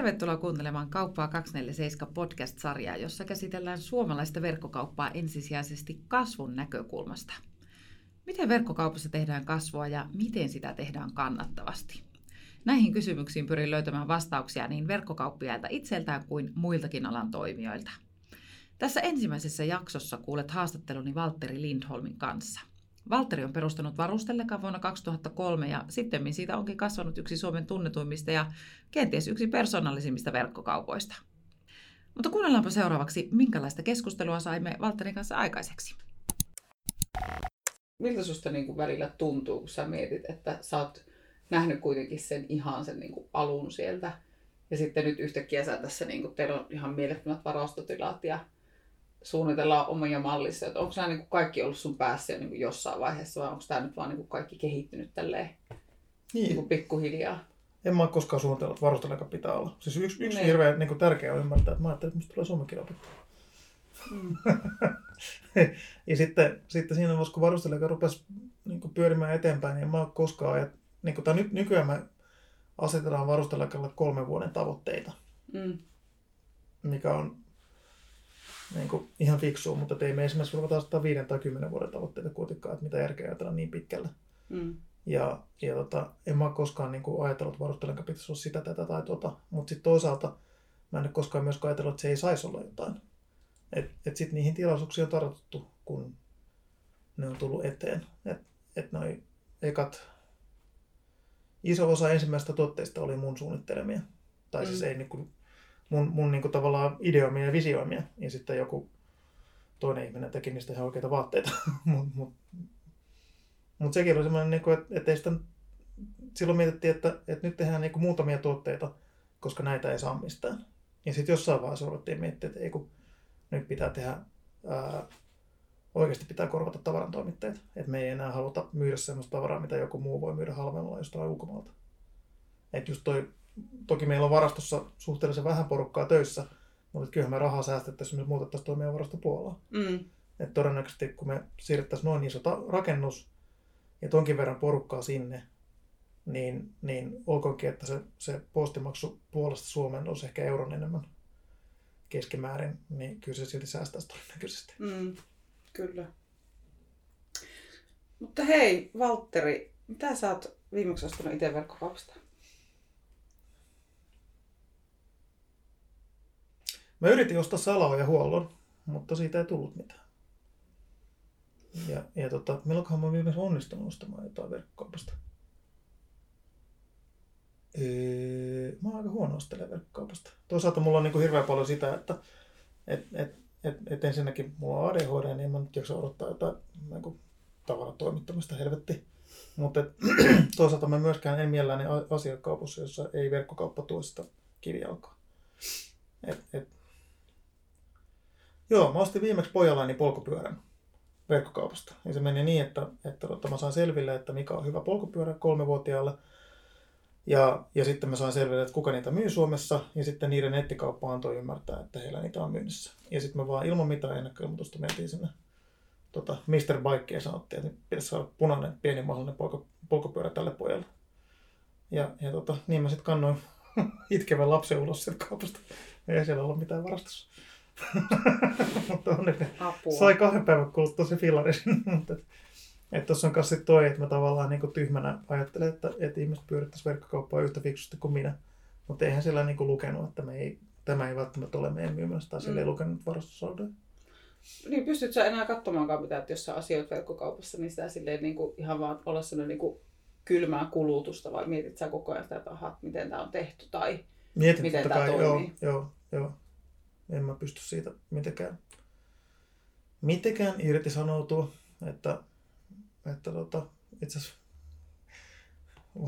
Tervetuloa kuuntelemaan Kauppaa 247 podcast-sarjaa, jossa käsitellään suomalaista verkkokauppaa ensisijaisesti kasvun näkökulmasta. Miten verkkokaupassa tehdään kasvua ja miten sitä tehdään kannattavasti? Näihin kysymyksiin pyrin löytämään vastauksia niin verkkokauppiailta itseltään kuin muiltakin alan toimijoilta. Tässä ensimmäisessä jaksossa kuulet haastatteluni Valtteri Lindholmin kanssa. Valtteri on perustanut Varustelekan vuonna 2003 ja sitten siitä onkin kasvanut yksi Suomen tunnetuimmista ja kenties yksi persoonallisimmista verkkokaupoista. Mutta kuunnellaanpa seuraavaksi, minkälaista keskustelua saimme Valtterin kanssa aikaiseksi. Miltä susta niin kuin välillä tuntuu, kun sä mietit, että sä oot nähnyt kuitenkin sen ihan sen niin kuin alun sieltä ja sitten nyt yhtäkkiä sä tässä, niin kuin, teillä on ihan mielettömät varastotilat ja suunnitellaan omia mallissa. Että onko nämä niin kuin kaikki ollut sun päässä jo niin kuin jossain vaiheessa vai onko tämä nyt vaan niin kuin kaikki kehittynyt tälleen niin. Niin kuin pikkuhiljaa? En mä ole koskaan suunnitellut, että varusteleka pitää olla. Siis yksi, yksi niin. hirveän niin kuin tärkeä on ymmärtää, että mä ajattelin, että musta tulee suomenkin opettaa. Mm. ja sitten, sitten siinä vaiheessa, kun varusteleka rupesi niin kuin pyörimään eteenpäin, niin en mä ole koskaan, että niin kuin, nyt, nykyään me asetetaan varustelekalle kolmen vuoden tavoitteita. Mm. Mikä on niin kuin ihan fiksua, mutta ei me esimerkiksi ruveta asettaa viiden tai kymmenen vuoden tavoitteita kuitenkaan, että mitä järkeä ajatella niin pitkälle. Mm. Ja, ja tota, en mä koskaan niin kuin ajatellut, että varustelenka pitäisi olla sitä, tätä tai tuota, mutta sitten toisaalta mä en ole koskaan myöskään ajatellut, että se ei saisi olla jotain. Että et sitten niihin tilaisuuksiin on tartuttu, kun ne on tullut eteen. Että et noi ekat, iso osa ensimmäistä tuotteista oli mun suunnittelemia. Tai siis mm. ei niin kuin mun, mun niin kuin tavallaan ideoimia ja visioimia. Ja sitten joku toinen ihminen teki niistä ihan oikeita vaatteita. Mutta mut, mut sekin oli semmoinen, niin että, että sitä, silloin mietittiin, että, että nyt tehdään niin kuin muutamia tuotteita, koska näitä ei saa mistään. Ja sitten jossain vaiheessa ruvettiin miettiä, että ei kun nyt pitää tehdä, ää, oikeasti pitää korvata tavarantoimitteet. Että me ei enää haluta myydä sellaista tavaraa, mitä joku muu voi myydä halvemmalla jostain ulkomailta. Että just toi toki meillä on varastossa suhteellisen vähän porukkaa töissä, mutta kyllähän me rahaa säästettäisiin, jos me muutettaisiin tuo meidän varasto Puolaan. Mm. Et todennäköisesti kun me siirrettäisiin noin iso ta- rakennus ja tonkin verran porukkaa sinne, niin, niin olkoonkin, että se, se postimaksu Puolasta Suomeen olisi ehkä euron enemmän keskimäärin, niin kyllä se silti säästäisi todennäköisesti. Mm, kyllä. Mutta hei, Valtteri, mitä sä oot viimeksi ostanut itse verkkokaupasta? Mä yritin ostaa salaa ja huollon, mutta siitä ei tullut mitään. Ja, ja tota, milloinkohan mä viimeksi onnistunut ostamaan jotain verkkokaupasta? Öö, mä oon aika huono ostelemaan verkkokaupasta. Toisaalta mulla on niin kuin hirveän paljon sitä, että et, et, et, et ensinnäkin mulla on ADHD, niin mä nyt jaksa odottaa jotain niin kuin tavaratoimittamista helvetti. Mutta toisaalta mä myöskään en mielelläni asiakkaupassa, jossa ei verkkokauppa tuo sitä kivijalkaa. Et, et, Joo, mä ostin viimeksi pojallani polkupyörän verkkokaupasta. Ja se meni niin, että, että, että mä sain selville, että mikä on hyvä polkupyörä kolmevuotiaalle. Ja, ja sitten mä sain selville, että kuka niitä myy Suomessa. Ja sitten niiden nettikauppa antoi ymmärtää, että heillä niitä on myynnissä. Ja sitten me vaan ilman mitään ennakkoilmoitusta mentiin sinne tota, Mr. Bike ja sanottiin, että pitäisi saada punainen pieni mahdollinen polku, polkupyörä tälle pojalle. Ja, ja tota, niin mä sitten kannoin itkevän lapsen ulos sieltä kaupasta. Ei siellä ollut mitään varastossa. mutta onneksi Apua. sai kahden päivän kuluttua se fillari mutta että tuossa on kanssa toi, että mä tavallaan niin kuin tyhmänä ajattelen, että, että ihmiset pyörittäisi verkkokauppaa yhtä fiksusti kuin minä. Mutta eihän sillä niin kuin lukenut, että me ei, tämä ei välttämättä ole meidän myymässä tai mm. ei lukenut varastosaldoja. Niin pystyt sä enää katsomaankaan mitään, että jos sä asioit verkkokaupassa, niin sitä silleen niin kuin ihan vaan olla sellainen niin kuin kylmää kulutusta vai mietit sä koko ajan sitä, että aha, miten tämä on tehty tai Mietin miten tämä toimii? Joo, joo, joo en mä pysty siitä mitenkään, mitenkään irtisanoutua. Että, että tota, itse asiassa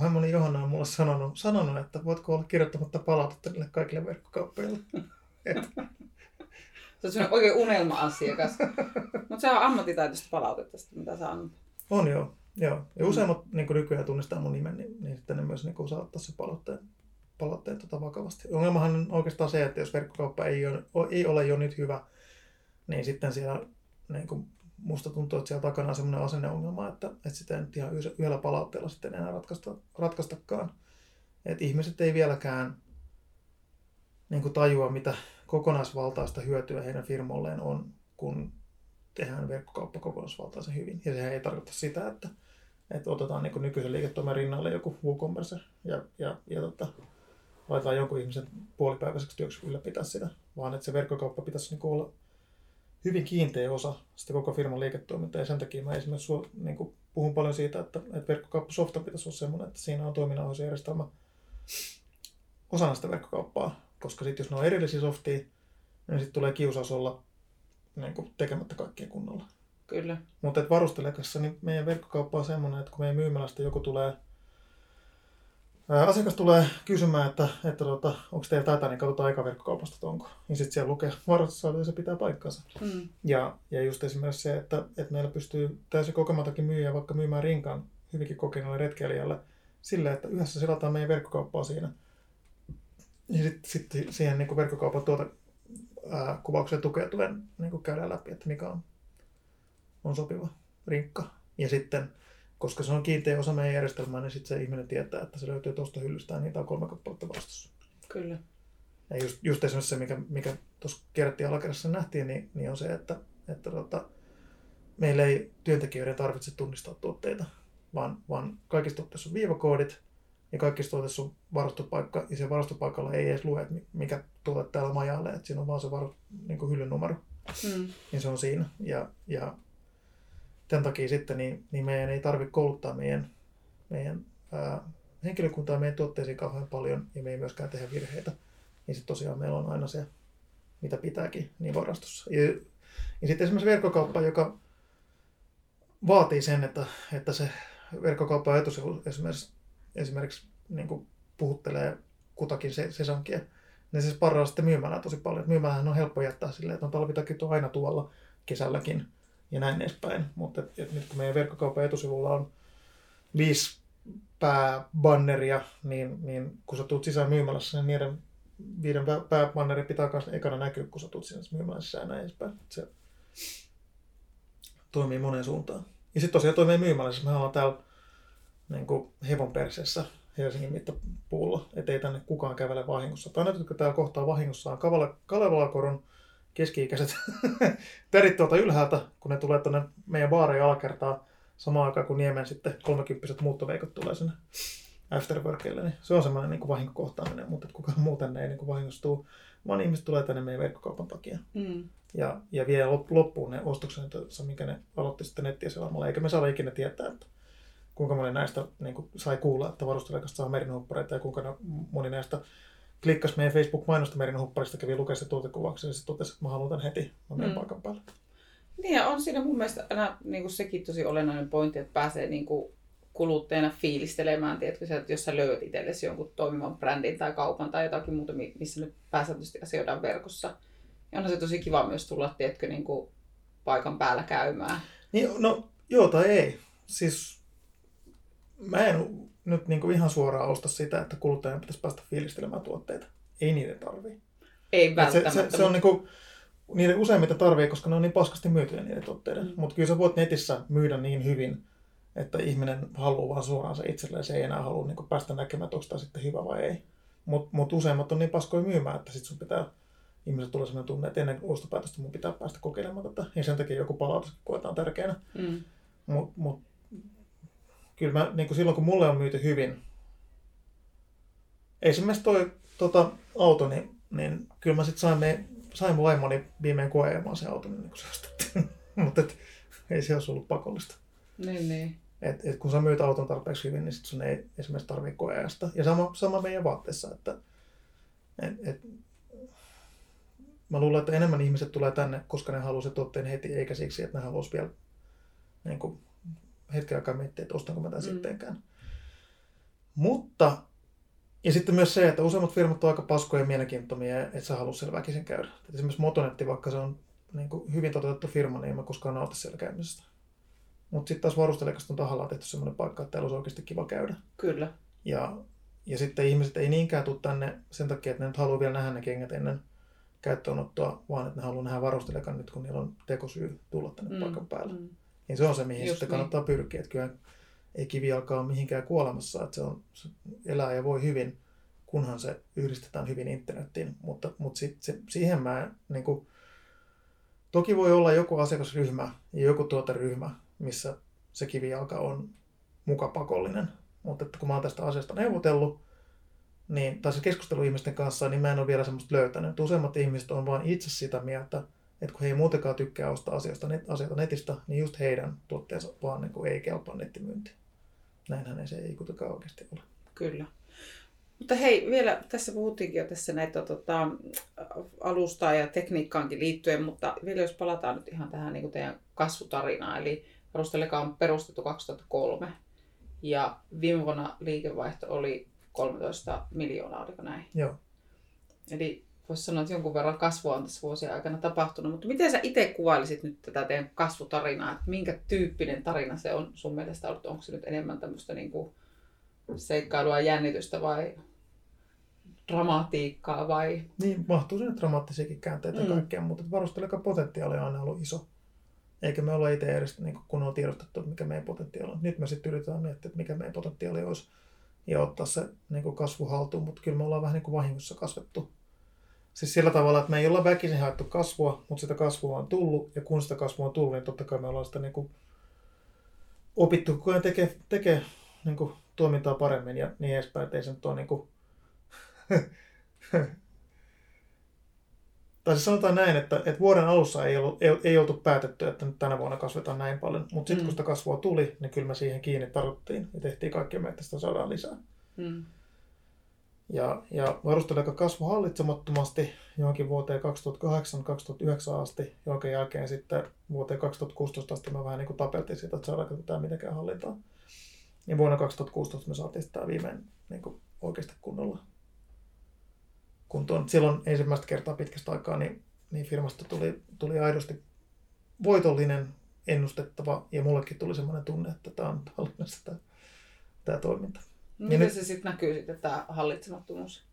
vaimoni Johanna on mulle sanonut, sanonut, että voitko olla kirjoittamatta palautetta niille kaikille verkkokauppeille. se on oikein unelma-asiakas. Mutta se on ammattitaitoista palautetta, mitä sä annat. On joo. joo. Ja useimmat niin nykyään tunnistaa mun nimen, niin, niin sitten ne myös niin osaa ottaa se palautteen palautteet tota vakavasti. Ongelmahan on oikeastaan se, että jos verkkokauppa ei ole, ei ole jo nyt hyvä, niin sitten siellä niin kuin musta tuntuu, että siellä takana on sellainen asenneongelma, että, että sitä ei nyt ihan yhdellä palautteella sitten enää ratkaista, ratkaistakaan. Että ihmiset ei vieläkään niin kuin tajua, mitä kokonaisvaltaista hyötyä heidän firmolleen on, kun tehdään verkkokauppa kokonaisvaltaisen hyvin. Ja sehän ei tarkoita sitä, että, että otetaan niin nykyisen liiketoimen rinnalle joku WooCommerce ja, ja, ja tota, laitetaan jonkun ihmisen puolipäiväiseksi työksi ylläpitää sitä, vaan että se verkkokauppa pitäisi niin olla hyvin kiinteä osa sitä koko firman liiketoimintaa. Ja sen takia mä esimerkiksi suo, niin kuin puhun paljon siitä, että, että verkkokauppasofta pitäisi olla sellainen, että siinä on toiminnanohjausjärjestelmä osana sitä verkkokauppaa. Koska sitten jos ne on erillisiä softia, niin sitten tulee kiusaus olla niin kuin tekemättä kaikkia kunnolla. Kyllä. Mutta varustelekassa niin meidän verkkokauppa on semmoinen, että kun meidän myymälästä joku tulee Asiakas tulee kysymään, että, että tota, onko teillä tätä, niin katsotaan aikaverkkokaupasta, että onko. Niin sitten siellä lukee varastussaldo ja se pitää paikkansa. Mm. Ja, ja just esimerkiksi se, että, että meillä pystyy täysin kokematakin myyjä vaikka myymään rinkaan hyvinkin kokeneelle retkeilijälle sillä, että yhdessä selataan meidän verkkokauppaa siinä. Ja sitten sit siihen niin verkkokaupan tuota, ää, kuvaukseen tukeutuen niin käydään läpi, että mikä on, on sopiva rinkka. Ja sitten koska se on kiinteä osa meidän järjestelmää, niin sitten se ihminen tietää, että se löytyy tuosta hyllystä ja niitä on kolme kappaletta vastuussa. Kyllä. Ja just, just esimerkiksi se, mikä, mikä tuossa kierrettiin alakerrassa nähtiin, niin, niin on se, että, että tota, meillä ei työntekijöiden tarvitse tunnistaa tuotteita, vaan, vaan kaikissa tuotteissa on viivakoodit ja kaikissa tuotteissa on varastopaikka, ja se varastopaikalla ei edes lue, että mikä tuote täällä majalle, että siinä on vaan se varo, niin hyllyn numero. Mm. Niin se on siinä. Ja, ja tämän takia sitten niin, niin meidän ei tarvitse kouluttaa meidän, meidän ää, henkilökuntaa meidän tuotteisiin kauhean paljon ja me ei myöskään tehdä virheitä. Niin sitten tosiaan meillä on aina se, mitä pitääkin, niin varastossa. Ja, ja sitten esimerkiksi verkkokauppa, joka vaatii sen, että, että se verkkokauppa etusivu esimerkiksi, esimerkiksi niin kuin puhuttelee kutakin se, sesankia, niin se sparraa sitten myymälää tosi paljon. Myymälähän on helppo jättää silleen, että on talvitakit on aina tuolla kesälläkin ja näin edespäin. Mutta et, et nyt kun meidän verkkokaupan etusivulla on viisi pääbanneria, niin, niin kun sä tulet sisään myymälässä, niin niiden viiden pääbannerin pitää myös ekana näkyä, kun sä tulet sinne myymälässä ja näin edespäin. Se toimii moneen suuntaan. Ja sitten tosiaan toimii myymälässä. Me ollaan täällä niin hevon perseessä Helsingin mittapuulla, ettei tänne kukaan kävele vahingossa. Tai ne, jotka täällä kohtaa vahingossa on Kalevalakoron keski-ikäiset tärit tuolta ylhäältä, kun ne tulee tuonne meidän baariin alakertaa samaan aikaan kuin Niemen sitten 30 muuttoveikot tulee sinne afterworkille, niin se on semmoinen niin vahinkokohtaaminen, mutta kukaan muuten ei niin vahingostuu, vaan ihmiset tulee tänne meidän verkkokaupan takia. Mm. Ja, ja vie loppuun ne ostokset, minkä ne aloitti sitten nettiä selaamalla, eikä me saada ikinä tietää, että kuinka moni näistä niin kuin, sai kuulla, että varustelekasta saa merinhuppareita ja kuinka moni näistä klikkasi meidän Facebook-mainosta hupparista, kävi lukea se tuotekuvauksen ja se totesi, että mä haluan tämän heti, mä menen mm. paikan päälle. Niin ja on siinä mun mielestä aina niin kuin sekin tosi olennainen pointti, että pääsee niin kuin kuluttajana fiilistelemään, tiedätkö, että jos sä löydät itsellesi jonkun toimivan brändin tai kaupan tai jotakin muuta, missä nyt pääsääntöisesti asioidaan verkossa. Ja onhan se tosi kiva myös tulla, tiedätkö, niin kuin paikan päällä käymään. Niin, no joo tai ei. Siis mä en nyt niin kuin ihan suoraan osta sitä, että kuluttajan pitäisi päästä fiilistelemään tuotteita. Ei niiden tarvii. Ei välttämättä. Se, se, se on niin kuin, niiden useimmiten tarvii, koska ne on niin paskasti myytyjä niiden tuotteiden. Mm. Mutta kyllä sä voit netissä myydä niin hyvin, että ihminen haluaa vaan suoraan se itselleen. Se ei enää halua niin päästä näkemään, että onko tämä sitten hyvä vai ei. Mutta mut useimmat on niin paskoja myymään, että sitten sun pitää ihmiset tulee sellainen tunne, että ennen ostopäätöstä mun pitää päästä kokeilemaan tätä. Ja sen takia joku palautus koetaan tärkeänä. Mm. Mutta mut kyllä mä, niin kuin silloin kun mulle on myyty hyvin, esimerkiksi toi tota, auto, niin, niin kyllä mä sitten sain, me, sain mun vaimoni viimein koeajamaan se auto, niin kun se ostettiin. Mutta ei se olisi ollut pakollista. Niin, niin. Et, et kun sä myyt auton tarpeeksi hyvin, niin sit sun ei esimerkiksi tarvitse koeajasta. Ja sama, sama meidän vaatteessa, että et, et, mä luulen, että enemmän ihmiset tulee tänne, koska ne haluaa se tuotteen heti, eikä siksi, että ne haluaisi vielä niin kuin, hetken aikaa miettiä, että ostanko mä tämän mm. sittenkään. Mutta, ja sitten myös se, että useimmat firmat on aika paskoja ja mielenkiintoisia, että sä haluat siellä väkisin käydä. Et esimerkiksi Motonetti, vaikka se on niin kuin hyvin toteutettu firma, niin en mä koskaan nauti siellä käymisestä. Mutta sitten taas varustelekasta on tahallaan tehty sellainen paikka, että täällä olisi oikeasti kiva käydä. Kyllä. Ja, ja sitten ihmiset ei niinkään tule tänne sen takia, että ne nyt haluaa vielä nähdä ne kengät ennen käyttöönottoa, vaan että ne haluaa nähdä varustelekan nyt, kun niillä on tekosyy tulla tänne mm. paikan päälle. Mm. Niin se on se, mihin Just sitten niin. kannattaa pyrkiä. Että kyllä ei kivi alkaa mihinkään kuolemassa, että se, on, se elää ja voi hyvin, kunhan se yhdistetään hyvin internettiin. Mutta, mutta sit, se, siihen mä, niin kuin, toki voi olla joku asiakasryhmä ja joku tuoteryhmä, missä se kivijalka on muka pakollinen. Mutta että kun mä oon tästä asiasta neuvotellut, niin, tai se keskustelu ihmisten kanssa, niin mä en ole vielä semmoista löytänyt. Useimmat ihmiset on vain itse sitä mieltä, että kun he ei muutenkaan tykkää ostaa asioista, net, asioita netistä, niin just heidän tuotteensa vaan niin kuin ei kelpaa nettimyyntiin. Näinhän ei se ei kuitenkaan oikeasti ole. Kyllä. Mutta hei, vielä tässä puhuttiinkin jo tässä näitä tota, alustaa ja tekniikkaankin liittyen, mutta vielä jos palataan nyt ihan tähän niin kuin teidän kasvutarinaan, eli Varusteleka on perustettu 2003 ja viime vuonna liikevaihto oli 13 miljoonaa, oliko näin? Joo. Eli voisi sanoa, että jonkun verran kasvua on tässä vuosien aikana tapahtunut, mutta miten sä itse kuvailisit nyt tätä teidän kasvutarinaa, että minkä tyyppinen tarina se on sun mielestä ollut, onko se nyt enemmän tämmöistä niin kuin seikkailua, jännitystä vai dramatiikkaa vai... Niin, mahtuu sinne dramaattisiakin käänteitä mm. kaikkea, mutta varusteleka potentiaali on aina ollut iso. Eikä me olla itse edes niin kunnolla tiedostettu, että mikä meidän potentiaali on. Nyt me sitten yritetään miettiä, että mikä meidän potentiaali olisi ja ottaa se niin kasvu haltuun, mutta kyllä me ollaan vähän niin kuin vahingossa kasvettu. Siis sillä tavalla, että me ei olla väkisin haettu kasvua, mutta sitä kasvua on tullut, ja kun sitä kasvua on tullut, niin totta kai me ollaan sitä niin kuin opittu koko ajan tekee, tekee niin kuin toimintaa paremmin ja niin edespäin, että ei se nyt ole niin kuin tai siis sanotaan näin, että, että vuoden alussa ei, ollut, ei, ei oltu päätetty, että nyt tänä vuonna kasvetaan näin paljon, mutta sitten mm. kun sitä kasvua tuli, niin kyllä me siihen kiinni tarvittiin ja tehtiin kaikkea, että sitä saadaan lisää. Mm. Ja, ja varusteleka kasvu hallitsemattomasti johonkin vuoteen 2008-2009 asti, jonka jälkeen sitten vuoteen 2016 asti me vähän niin kuin tapeltiin siitä, että saadaanko tätä mitenkään hallintaan. Ja vuonna 2016 me saatiin sitä viimein niin kuin oikeasti kunnolla kun tuon, silloin ensimmäistä kertaa pitkästä aikaa, niin, niin firmasta tuli, tuli aidosti voitollinen, ennustettava, ja mullekin tuli semmoinen tunne, että tämä on hallinnassa tämä, tämä toiminta. Miten nyt, se sitten näkyy sitten tämä hallitsemattomuus?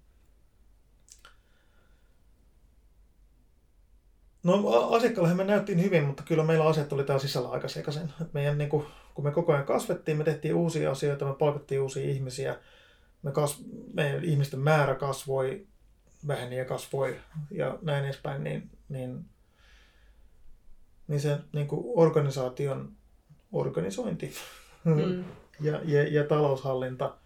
No asiakkaalle me näyttiin hyvin, mutta kyllä meillä asiat oli täällä sisällä aika sekaisin. Meidän, niin kuin, kun me koko ajan kasvettiin, me tehtiin uusia asioita, me palkattiin uusia ihmisiä, me kas, meidän ihmisten määrä kasvoi, väheni ja kasvoi ja näin edespäin, niin, niin, niin se niin kuin organisaation organisointi mm. ja, ja, ja taloushallinta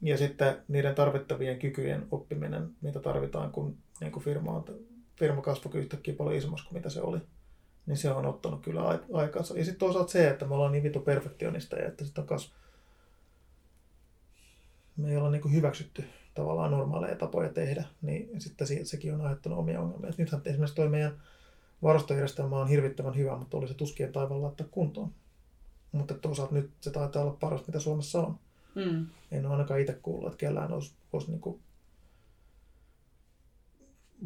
ja sitten niiden tarvittavien kykyjen oppiminen, mitä tarvitaan, kun niin kuin firma, on, firma kasvoi yhtäkkiä paljon isommaksi kuin mitä se oli, niin se on ottanut kyllä aikansa. Ja sitten toisaalta se, että me ollaan niin vitu perfektionista ja että on kas... me ei olla niin kuin hyväksytty tavallaan normaaleja tapoja tehdä, niin sitten sekin on aiheuttanut omia ongelmia. Nythän esimerkiksi tuo meidän varastojärjestelmä on hirvittävän hyvä, mutta oli se tuskien taivaan laittaa kuntoon. Mutta toisaalta nyt se taitaa olla paras, mitä Suomessa on. Mm. En ole ainakaan itse kuullut, että kellään olisi, olisi niin kuin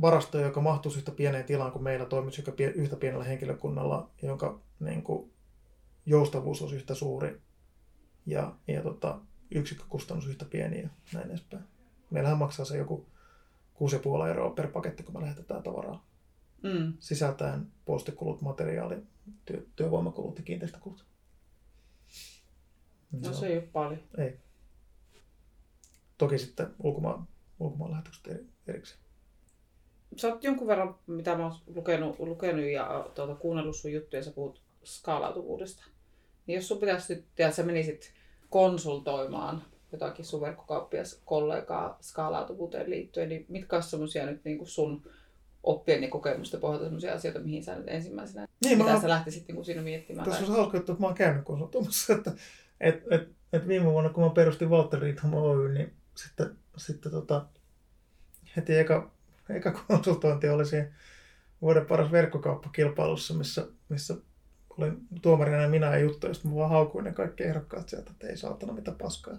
varasto, joka mahtuisi yhtä pieneen tilaan kuin meillä, toimisi yhtä pienellä henkilökunnalla, jonka niin kuin, joustavuus olisi yhtä suuri ja, ja tota, yksikkökustannus yhtä pieni ja näin edespäin. Meillähän maksaa se joku 6,5 euroa per paketti, kun me lähetetään tavaraa. Mm. Sisältäen postikulut, materiaali, työ, työvoimakulut ja kiinteistökulut. Niin no se, ei ole paljon. Ei. Toki sitten ulkomaan, ulkomaan lähetykset eri, erikseen. Sä oot jonkun verran, mitä mä oon lukenut, lukenut ja tuota, kuunnellut sun juttuja, sä puhut skaalautuvuudesta. Niin jos sun pitäisi nyt, ja sä menisit konsultoimaan jotakin sun verkkokauppias-kollegaa skaalautuvuuteen liittyen, niin mitkä on semmoisia nyt niin kuin sun oppien ja kokemusten pohjalta sellaisia asioita, mihin sä nyt ensimmäisenä, niin, mitä mä, sä lähtisit niin kuin siinä miettimään? Tässä on hauska, että mä oon käynyt konsultoimassa, että et, et, et viime vuonna, kun mä perustin Walter Riitham Oy, niin sitten, sitten tota, heti eka, eka konsultointi oli siinä vuoden paras verkkokauppakilpailussa, missä, missä olin tuomarina ja minä ja Jutta, ja mä vaan haukuin ne kaikki ehdokkaat sieltä, että ei saatana mitä paskaa.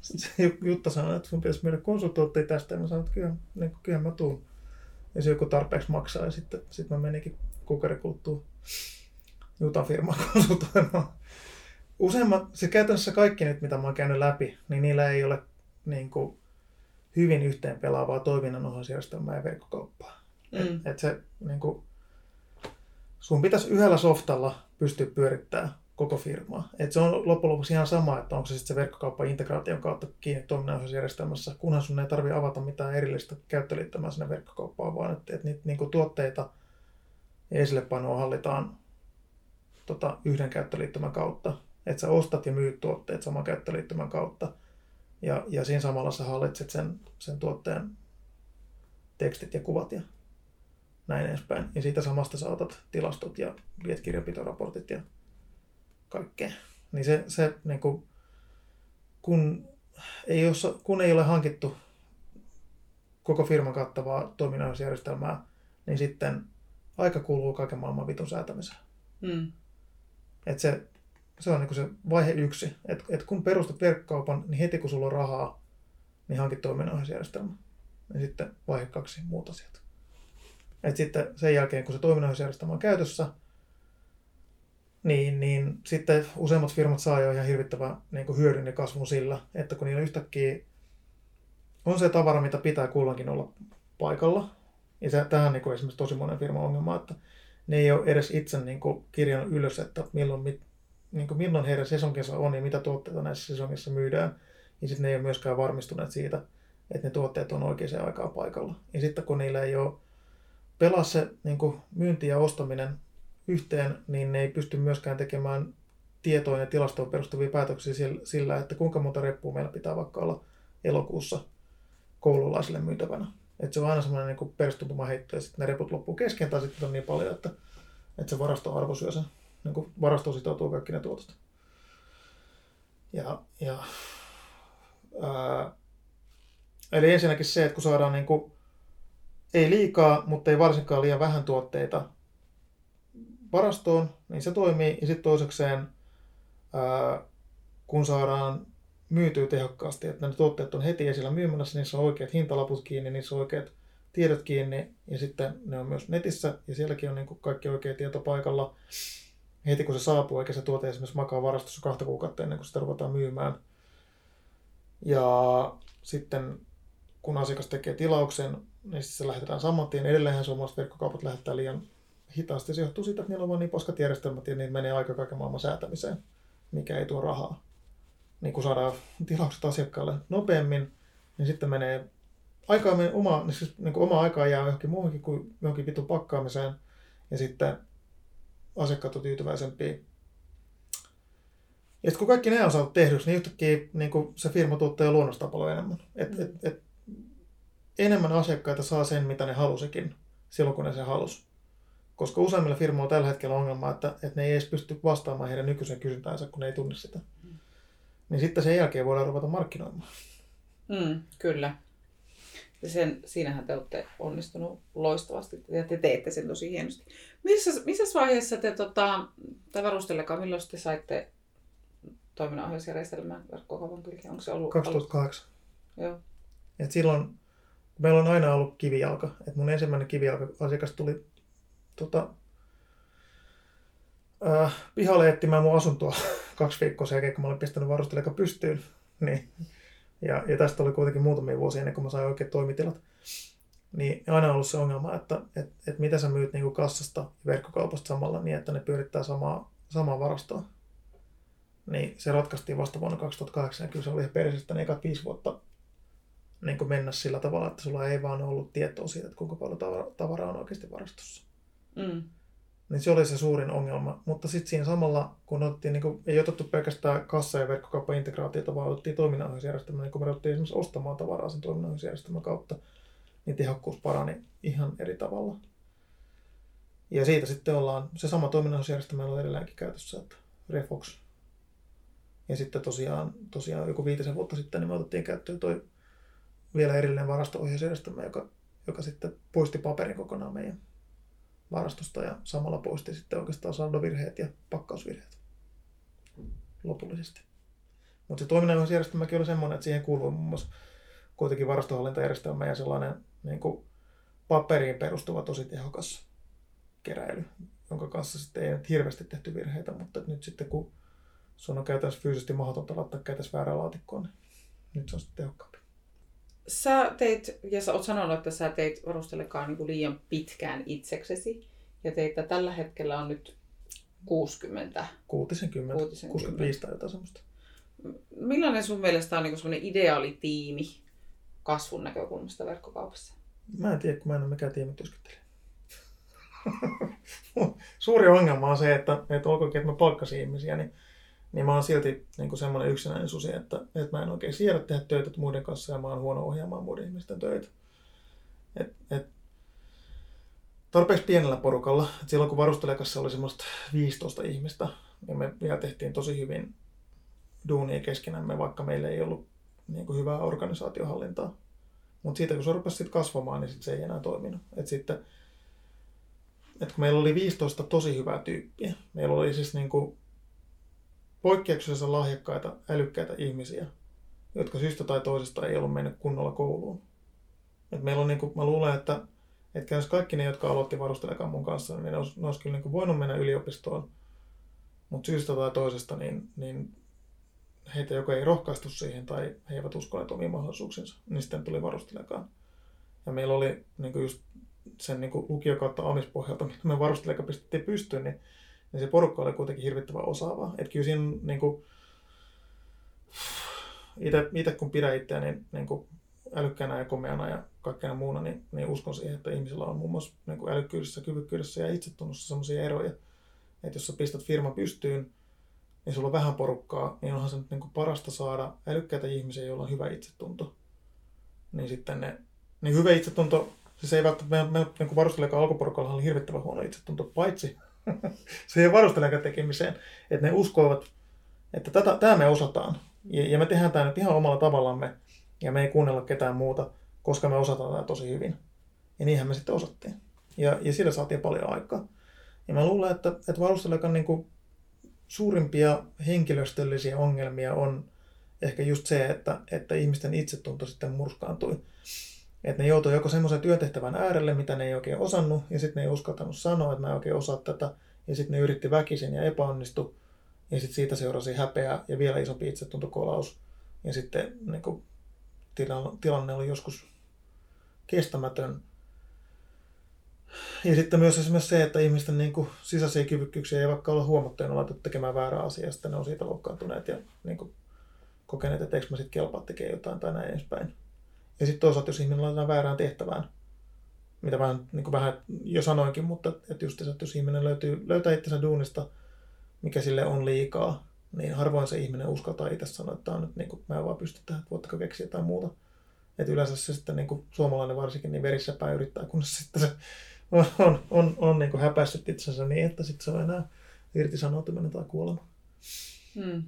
Sitten Jutta sanoi, että sun pitäisi myydä konsultointia tästä, ja mä sanoin, että kyllä, niin kuin, kyllä mä tuun. Ja se joku tarpeeksi maksaa, ja sitten, sitten mä menikin kukarikulttuun Jutan firmaan konsultoimaan. Useimmat, se käytännössä kaikki nyt, mitä mä oon käynyt läpi, niin niillä ei ole niin kuin, hyvin yhteen pelaavaa toiminnanohjausjärjestelmää ja verkkokauppaa. Mm. Et, et se, niin kuin, sun pitäisi yhdellä softalla pystyä pyörittämään koko firmaa. Et se on loppujen lopuksi ihan sama, että onko se sitten se verkkokauppa integraation kautta kiinni toiminnallisuusjärjestelmässä, kunhan sun ei tarvitse avata mitään erillistä käyttöliittymää sinne verkkokauppaan, vaan että, että niitä niin tuotteita ja esillepanoa hallitaan tota, yhden käyttöliittymän kautta. Että sä ostat ja myyt tuotteet saman käyttöliittymän kautta. Ja, ja siinä samalla sä hallitset sen, sen tuotteen tekstit ja kuvat ja näin edespäin. Ja siitä samasta sä otat tilastot ja viet kirjanpitoraportit ja kaikkea. Niin se, se niin kuin, kun, ei ole, kun ei ole hankittu koko firman kattavaa toiminnallisuusjärjestelmää, niin sitten aika kuuluu kaiken maailman vitun säätämiseen. Mm. Et se, se on niin se vaihe yksi. Et, et kun perustat verkkokaupan, niin heti kun sulla on rahaa, niin hankit toiminnallisuusjärjestelmä. Ja sitten vaihe kaksi, muut asiat. Et sitten sen jälkeen, kun se toiminnallisuusjärjestelmä on käytössä, niin, niin sitten useimmat firmat saa jo ihan hirvittävän niin hyödyn ja kasvun sillä, että kun niillä yhtäkkiä on se tavara, mitä pitää kullankin olla paikalla. Ja tähän on niin esimerkiksi tosi monen firman ongelma, että ne ei ole edes itse niin kuin, kirjannut ylös, että milloin, mit, niin kuin, milloin heidän sesonkinsa on ja mitä tuotteita näissä sesongissa myydään. Ja sitten ne ei ole myöskään varmistuneet siitä, että ne tuotteet on oikeaan aikaan paikalla. Ja sitten kun niillä ei ole pelaa se niin kuin myynti ja ostaminen yhteen, niin ne ei pysty myöskään tekemään tietoon ja tilastoon perustuvia päätöksiä sillä, että kuinka monta reppua meillä pitää vaikka olla elokuussa koululaisille myytävänä. Että se on aina semmoinen niin perustuntuma heitto ja sitten ne reput loppuu kesken tai sitten on niin paljon, että, että se varasto syö sen. Niin kuin varasto sitoutuu kaikki ne tuotosta. Ja, ja ää, eli ensinnäkin se, että kun saadaan niin kuin, ei liikaa, mutta ei varsinkaan liian vähän tuotteita varastoon, niin se toimii. Ja sitten toisekseen, ää, kun saadaan myytyy tehokkaasti, että ne tuotteet on heti esillä myymälässä, niissä on oikeat hintalaput kiinni, niissä on oikeat tiedot kiinni ja sitten ne on myös netissä ja sielläkin on niin kuin kaikki oikea tieto paikalla heti kun se saapuu, eikä se tuote esimerkiksi makaa varastossa kahta kuukautta ennen kuin sitä ruvetaan myymään. Ja sitten kun asiakas tekee tilauksen, niin se lähetetään saman tien. Edelleenhän suomalaiset verkkokaupat lähettää liian hitaasti. Se johtuu siitä, että niillä on vain niin paskat järjestelmät ja niin menee aika kaiken maailman säätämiseen, mikä ei tuo rahaa niin kun saadaan tilaukset asiakkaalle nopeammin, niin sitten menee aikaa menee oma, niin siis, niin oma aikaa jää johonkin muuhunkin kuin johonkin vitun pakkaamiseen, ja sitten asiakkaat on tyytyväisempiä. Ja kun kaikki ne on saatu tehdyksi, niin yhtäkkiä niin se firma tuottaa jo luonnosta paljon enemmän. Et, mm. et, et, enemmän asiakkaita saa sen, mitä ne halusikin silloin, kun ne se halusi. Koska useimmilla firmoilla on tällä hetkellä ongelma, että, että ne ei edes pysty vastaamaan heidän nykyisen kysyntäänsä, kun ne ei tunne sitä. Mm niin sitten sen jälkeen voidaan ruveta markkinoimaan. Mm, kyllä. Ja sen, siinähän te olette onnistunut loistavasti ja te teette sen tosi hienosti. Missä, missä vaiheessa te, tota, tai varustellekaan, milloin te saitte toiminnanohjausjärjestelmän verkkokaupan kylkeen? Onko se ollut? 2008. Joo. Et silloin, meillä on aina ollut kivijalka. Et mun ensimmäinen kivijalka asiakas tuli tota, äh, pihalle etsimään mun asuntoa kaksi viikkoa sen jälkeen, kun mä olin pistänyt varustelijan pystyyn. Niin. Ja, ja tästä oli kuitenkin muutamia vuosia ennen kuin mä sain oikeat toimitilat. Niin aina on ollut se ongelma, että et, et mitä sä myyt niin kassasta ja verkkokaupasta samalla niin, että ne pyörittää samaa, samaa varastoa. Niin se ratkaistiin vasta vuonna 2008 ja kyllä se oli ihan perseestä ne ekat viisi vuotta niin kuin mennä sillä tavalla, että sulla ei vaan ollut tietoa siitä, että kuinka paljon tavaraa on oikeasti varastossa. Mm. Niin se oli se suurin ongelma. Mutta sitten siinä samalla, kun otettiin, niin kuin, ei otettu pelkästään kassa- ja verkkokauppa-integraatiota, vaan otettiin toiminnanohjausjärjestelmä, niin kun me otettiin esimerkiksi ostamaan tavaraa sen toiminnanohjausjärjestelmän kautta, niin tehokkuus parani ihan eri tavalla. Ja siitä sitten ollaan, se sama toiminnanohjausjärjestelmä on edelleenkin käytössä, että Refox. Ja sitten tosiaan, tosiaan joku viitisen vuotta sitten niin me otettiin käyttöön toi vielä erillinen varasto-ohjausjärjestelmä, joka, joka sitten poisti paperin kokonaan meidän varastosta ja samalla poisti sitten oikeastaan saldovirheet ja pakkausvirheet lopullisesti. Mutta se toiminnanohjausjärjestelmäkin oli semmoinen, että siihen kuuluu muun muassa kuitenkin varastohallintajärjestelmä ja sellainen niin kuin paperiin perustuva tosi tehokas keräily, jonka kanssa sitten ei nyt hirveästi tehty virheitä, mutta nyt sitten kun sun on käytännössä fyysisesti mahdotonta laittaa käytännössä väärään laatikkoon, niin nyt se on sitten tehokkaampi sä teit, ja sä oot sanonut, että sä teit varustelekaan niin liian pitkään itseksesi. Ja teitä tällä hetkellä on nyt 60. 60, 60. 65 tai jotain semmoista. Millainen sun mielestä on niin semmoinen ideaalitiimi kasvun näkökulmasta verkkokaupassa? Mä en tiedä, kun mä en ole mikään tiimityöskentelijä. Suuri ongelma on se, että, että olkoonkin, että mä palkkasin ihmisiä, niin, niin mä oon silti niin semmoinen yksinäinen susi, että, että mä en oikein siedä tehdä töitä muiden kanssa ja mä oon huono ohjaamaan muiden ihmisten töitä. Et, et, tarpeeksi pienellä porukalla. Et silloin kun varustelekassa oli semmoista 15 ihmistä, niin me vielä tehtiin tosi hyvin duunia keskenämme, vaikka meillä ei ollut niin kuin hyvää organisaatiohallintaa. Mutta siitä kun se rupesi sit kasvamaan, niin sit se ei enää toiminut. Et sitten, et kun meillä oli 15 tosi hyvää tyyppiä, meillä oli siis niin kuin poikkeuksellisen lahjakkaita, älykkäitä ihmisiä, jotka syystä tai toisesta ei ollut mennyt kunnolla kouluun. Et meillä on niin kuin, mä luulen, että, että jos kaikki ne, jotka aloitti varustelekaan mun kanssa, niin ne olisi, ne olisi kyllä niin kuin voinut mennä yliopistoon, mutta syystä tai toisesta niin, niin heitä joko ei rohkaistu siihen tai he eivät uskoneet omiin mahdollisuuksinsa, niin sitten tuli varustelekaan. Ja meillä oli niin kuin just sen niin kuin lukio kautta amispohjalta, mitä me varusteleka pistettiin pystyyn, niin, niin se porukka oli kuitenkin hirvittävän osaavaa. Että kyllä siinä niin kuin, itse kun pidän itseäni niin, niin kuin älykkäänä ja komeana ja kaikkena muuna, niin, niin uskon siihen, että ihmisillä on muun muassa niin kuin älykkyydessä, kyvykkyydessä ja itsetunnossa sellaisia eroja, että jos sä pistät firma pystyyn, niin sulla on vähän porukkaa, niin onhan se nyt niin kuin parasta saada älykkäitä ihmisiä, joilla on hyvä itsetunto. Niin sitten ne, niin hyvä itsetunto, siis ei välttämättä, me, me niin varustelijakaan alkuporukalla oli hirvittävän huono itsetunto, paitsi se ei varustelijakaan tekemiseen, että ne uskoivat, että tätä, tämä me osataan. Ja, ja me tehdään tämä nyt ihan omalla tavallamme, ja me ei kuunnella ketään muuta, koska me osataan tämä tosi hyvin. Ja niinhän me sitten osattiin. Ja, ja sillä saatiin paljon aikaa. Ja mä luulen, että, että varustelijakan niin suurimpia henkilöstöllisiä ongelmia on ehkä just se, että, että ihmisten itsetunto sitten murskaantui. Että ne joutuu joko semmoisen työtehtävän äärelle, mitä ne ei oikein osannut, ja sitten ne ei uskaltanut sanoa, että mä en oikein osaa tätä, ja sitten ne yritti väkisin ja epäonnistu, ja sitten siitä seurasi häpeä ja vielä isompi itsetuntokolaus. Ja sitten niin kuin, tilanne oli joskus kestämätön. Ja sitten myös esimerkiksi se, että ihmisten niin kuin, sisäisiä kyvykkyyksiä ei vaikka olla huomattu ja laitettu tekemään väärää asiaa, sitten ne on siitä loukkaantuneet ja niin kuin, kokeneet, että eikö mä sitten kelpaa tekemään jotain tai näin edespäin. Ja sitten toisaalta, jos ihminen laitetaan väärään tehtävään, mitä mä niin vähän jo sanoinkin, mutta että just että jos ihminen löytyy, löytää itsensä duunista, mikä sille on liikaa, niin harvoin se ihminen uskaltaa itse sanoa, että on nyt, niin kuin, mä en vaan pysty tähän, että voitteko keksiä jotain muuta. Että yleensä se sitten niin kuin suomalainen varsinkin niin verissä päin yrittää, kun sitten se on, on, on, on niin kuin häpäissyt itsensä niin, että sitten se on enää irtisanoutuminen tai kuolema. Hmm.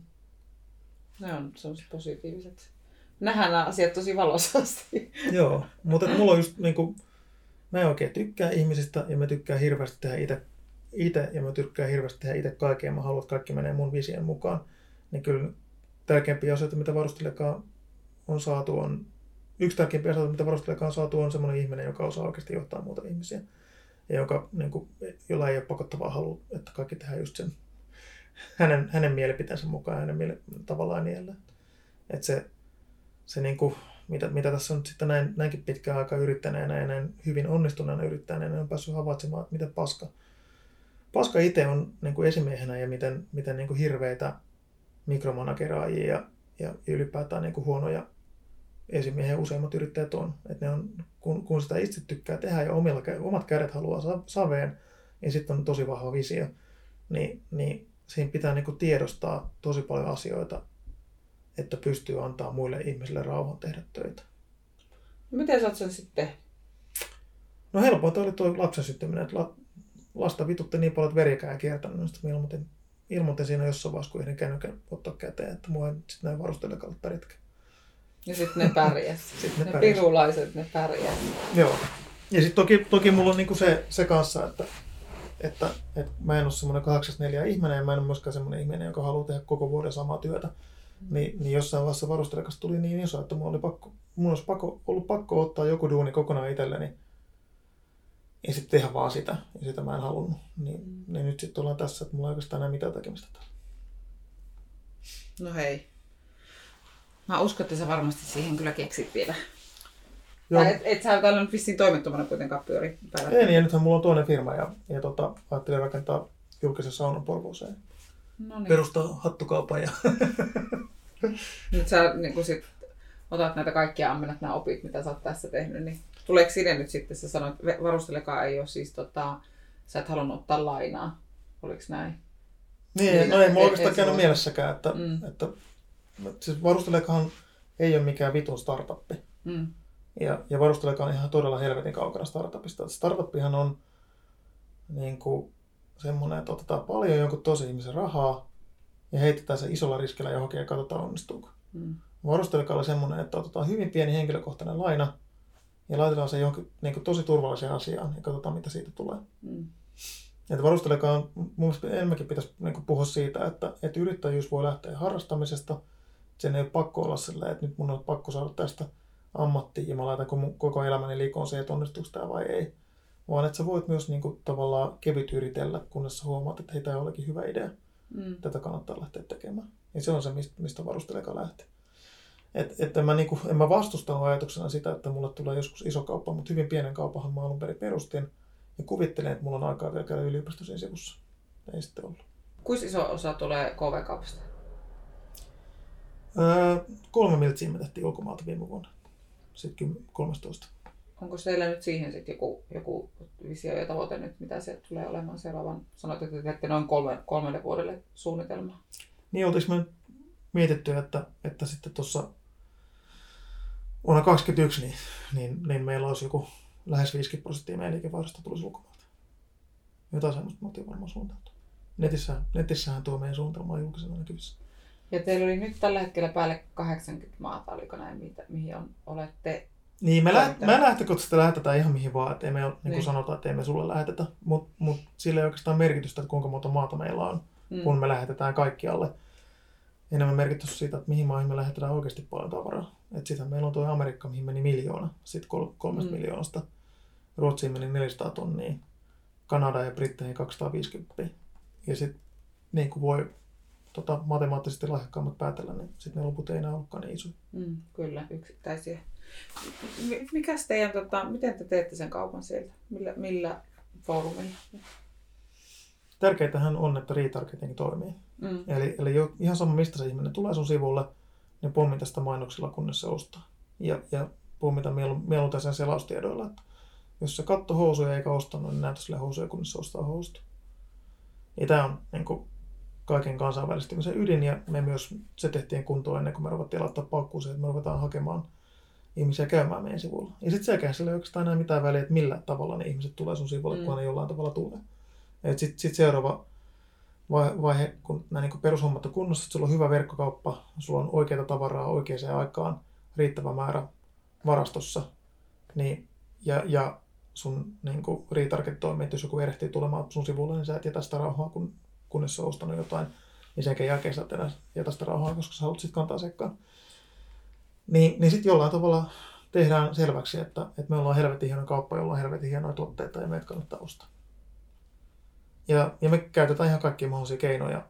Ne on sellaiset positiiviset. Nähdään nämä asiat tosi valoisasti. Joo, mutta mulla on just niin kuin, mä en oikein tykkää ihmisistä ja mä tykkään hirveästi tehdä itse itse ja mä tykkään hirveästi tehdä itse kaikkea. Mä haluan, että kaikki menee mun vision mukaan. Niin kyllä tärkeimpiä asioita, mitä varustelijakaan on saatu, on yksi tärkeimpiä asioita, mitä varustelijakaan on saatu, on semmoinen ihminen, joka osaa oikeasti johtaa muuta ihmisiä. Ja joka, niin kuin, jolla ei ole pakottavaa halu, että kaikki tehdään just sen hänen, hänen mielipiteensä mukaan, hänen miele, tavallaan niellä. Että se, se niin kuin, mitä, mitä tässä on sitten näin, näinkin pitkään aikaa yrittäneenä ja näin hyvin onnistuneena yrittäneenä on päässyt havaitsemaan, että miten paska, paska itse on niin kuin esimiehenä ja miten, miten niin kuin hirveitä mikromanageраajia ja, ja ylipäätään niin kuin huonoja esimiehen useimmat yrittäjät on. Että ne on kun, kun sitä itse tykkää tehdä ja omilla, omat kädet haluaa saveen, niin sitten on tosi vahva visio. Niin, niin siinä pitää niin kuin tiedostaa tosi paljon asioita, että pystyy antaa muille ihmisille rauhan tehdä töitä. No miten sä oot sen sitten No helpointa oli tuo lapsen syttyminen, että lasta vitutti niin paljon, että verikää ei kiertänyt, niin sitten ilmoitin, ilmoitin siinä jossain vaiheessa, kun yhden kännykän ottaa käteen, että mua sitten näin varustelijakalle pärjätkö. Ja sitten ne pärjäs. sitten ne, ne pirulaiset, ne pärjäs. Joo. Ja sitten toki, toki mulla on niinku se, se kanssa, että, että, että mä en ole semmoinen 84 ihminen ja mä en ole myöskään semmoinen ihminen, joka haluaa tehdä koko vuoden samaa työtä. Mm. Ni, niin jossain vaiheessa varustelijakas tuli niin iso, että mulla oli pakko, mun olisi pakko, ollut pakko ottaa joku duuni kokonaan itselleni ja sitten tehdä vaan sitä, ja sitä mä en halunnut. Niin, niin nyt sitten ollaan tässä, että mulla ei oikeastaan enää mitään tekemistä täällä. No hei. Mä uskon, että sä varmasti siihen kyllä keksit vielä. Joo. Tai et, et sä täällä nyt vissiin toimettomana kuitenkaan pyöri Ei niin, ja nythän mulla on toinen firma ja, ja tota, ajattelin rakentaa julkisen saunan Porvooseen. No niin. Perustaa hattukaupan ja Nyt sä niin kun sit otat näitä kaikkia ammennat nämä opit, mitä sä oot tässä tehnyt, niin tuleeko sinne nyt sitten, sä sanoit, että varustelekaan ei ole siis tota, sä et halunnut ottaa lainaa, oliko näin? Niin, Niin, no ei mulla oikeastaan käynyt mielessäkään, että, Mm. että siis varustelekahan ei ole mikään vitun startuppi. Mm. Ja, ja varustelekaan ihan todella helvetin kaukana startupista. Startuppihan on niin kuin semmoinen, että otetaan paljon jonkun tosi ihmisen rahaa ja heitetään se isolla riskillä johonkin ja katsotaan onnistuuko. Mm. Varustelekaalla semmoinen, että otetaan hyvin pieni henkilökohtainen laina ja laitetaan se johonkin niin kuin tosi turvalliseen asiaan ja katsotaan mitä siitä tulee. Mm. Että varustelekaan, mun mielestä enemmänkin pitäisi niin puhua siitä, että, että yrittäjyys voi lähteä harrastamisesta. Sen ei ole pakko olla silleen, että nyt mun on pakko saada tästä ammatti ja mä laitan koko- koko elämäni liikoon se, että onnistuuko tämä vai ei. Vaan että sä voit myös niin kuin, tavallaan kevyt yritellä, kunnes sä huomaat, että hei, tämä olikin hyvä idea. Mm. Tätä kannattaa lähteä tekemään. Ja se on se, mistä, mistä varusteleka lähtee. Et, että mä, niinku, en mä vastusta ajatuksena sitä, että mulle tulee joskus iso kauppa, mutta hyvin pienen kaupahan mä alun perin perustin. Ja kuvittelen, että mulla on aikaa vielä käydä yliopisto siinä sivussa. Ei sitten ollut. Kuinka iso osa tulee KV-kaupasta? Öö, kolme miltsiä me tehtiin ulkomaalta viime vuonna. Sitten 13. Onko teillä nyt siihen sitten joku, joku visio ja tavoite nyt, mitä se tulee olemaan seuraavan? Sanoit, että teette noin kolme, kolmelle vuodelle suunnitelmaa. Niin oltiinko me mietitty, että, että sitten tuossa vuonna 2021 niin, niin, niin meillä olisi joku lähes 50 prosenttia meidän liikevaihdosta tulisi ulkomailta. Jotain semmoista me varmaan suunniteltu. Netissä, netissähän tuo meidän suunnitelma on julkisena näkyvissä. Ja teillä oli nyt tällä hetkellä päälle 80 maata, oliko näin, mitä, mihin on, olette? Niin, me, lä- Toimitaan. me lähtökohtaisesti lähetetään ihan mihin vaan, että ei me niin kuin Niin. sanotaan, että ei me sulle lähetetä, mutta mut sillä ei oikeastaan merkitystä, että kuinka monta maata meillä on, Mm. kun me lähetetään kaikkialle. Enemmän merkitys siitä, että mihin maihin me lähetetään oikeasti paljon tavaraa. Että sitten meillä on tuo Amerikka, mihin meni miljoona, sitten kol- kolmesta Mm. mm. miljoonasta. Ruotsiin meni 400 tonnia, Kanada ja Britteihin 250. Ja sitten niin kuin voi tota, matemaattisesti lahjakkaammat päätellä, niin sitten ne loput ei enää olekaan niin isoja. Mm, kyllä, yksittäisiä. Mikäs teidän, tota, miten te teette sen kaupan sieltä? Millä, millä foorumilla? Tärkeintähän on, että retargeting toimii. Mm. Eli, eli jo, ihan sama, mistä se ihminen tulee sun sivulle, niin pommita sitä mainoksilla, kunnes se ostaa. Ja, ja pommita mielu, mieluiten sen selaustiedoilla, että jos se katto housuja eikä ostanut, niin näytä sille housuja, kunnes se ostaa housut. Ja tämä on niin kuin, kaiken kansainvälistymisen ydin, ja me myös se tehtiin kuntoon ennen kuin me ruvettiin laittaa paukkuun että me ruvetaan hakemaan ihmisiä käymään meidän sivulla. Ja sitten selkeä sillä ei oikeastaan enää mitään väliä, että millä tavalla ne ihmiset tulee sun sivulle, Mm. kun ne jollain tavalla tulee. Sitten sit seuraava vai- vaihe, kun nämä niin perushommat on kunnossa, että sulla on hyvä verkkokauppa, sulla on oikeaa tavaraa oikeaan aikaan, riittävä määrä varastossa, niin, ja, ja sun niin kuin, retarget toimii, että jos joku erehtii tulemaan sun sivulle, niin sä et jätä sitä rauhaa, kun, kunnes se on ostanut jotain, niin sen jälkeen sä et jätä sitä rauhaa, koska sä haluat sitten kantaa asiakkaan. Niin, niin sitten jollain tavalla tehdään selväksi, että, että me ollaan helvetin hieno kauppa, jolla on helvetin hienoja tuotteita ja meitä kannattaa ostaa. Ja, ja me käytetään ihan kaikkia mahdollisia keinoja.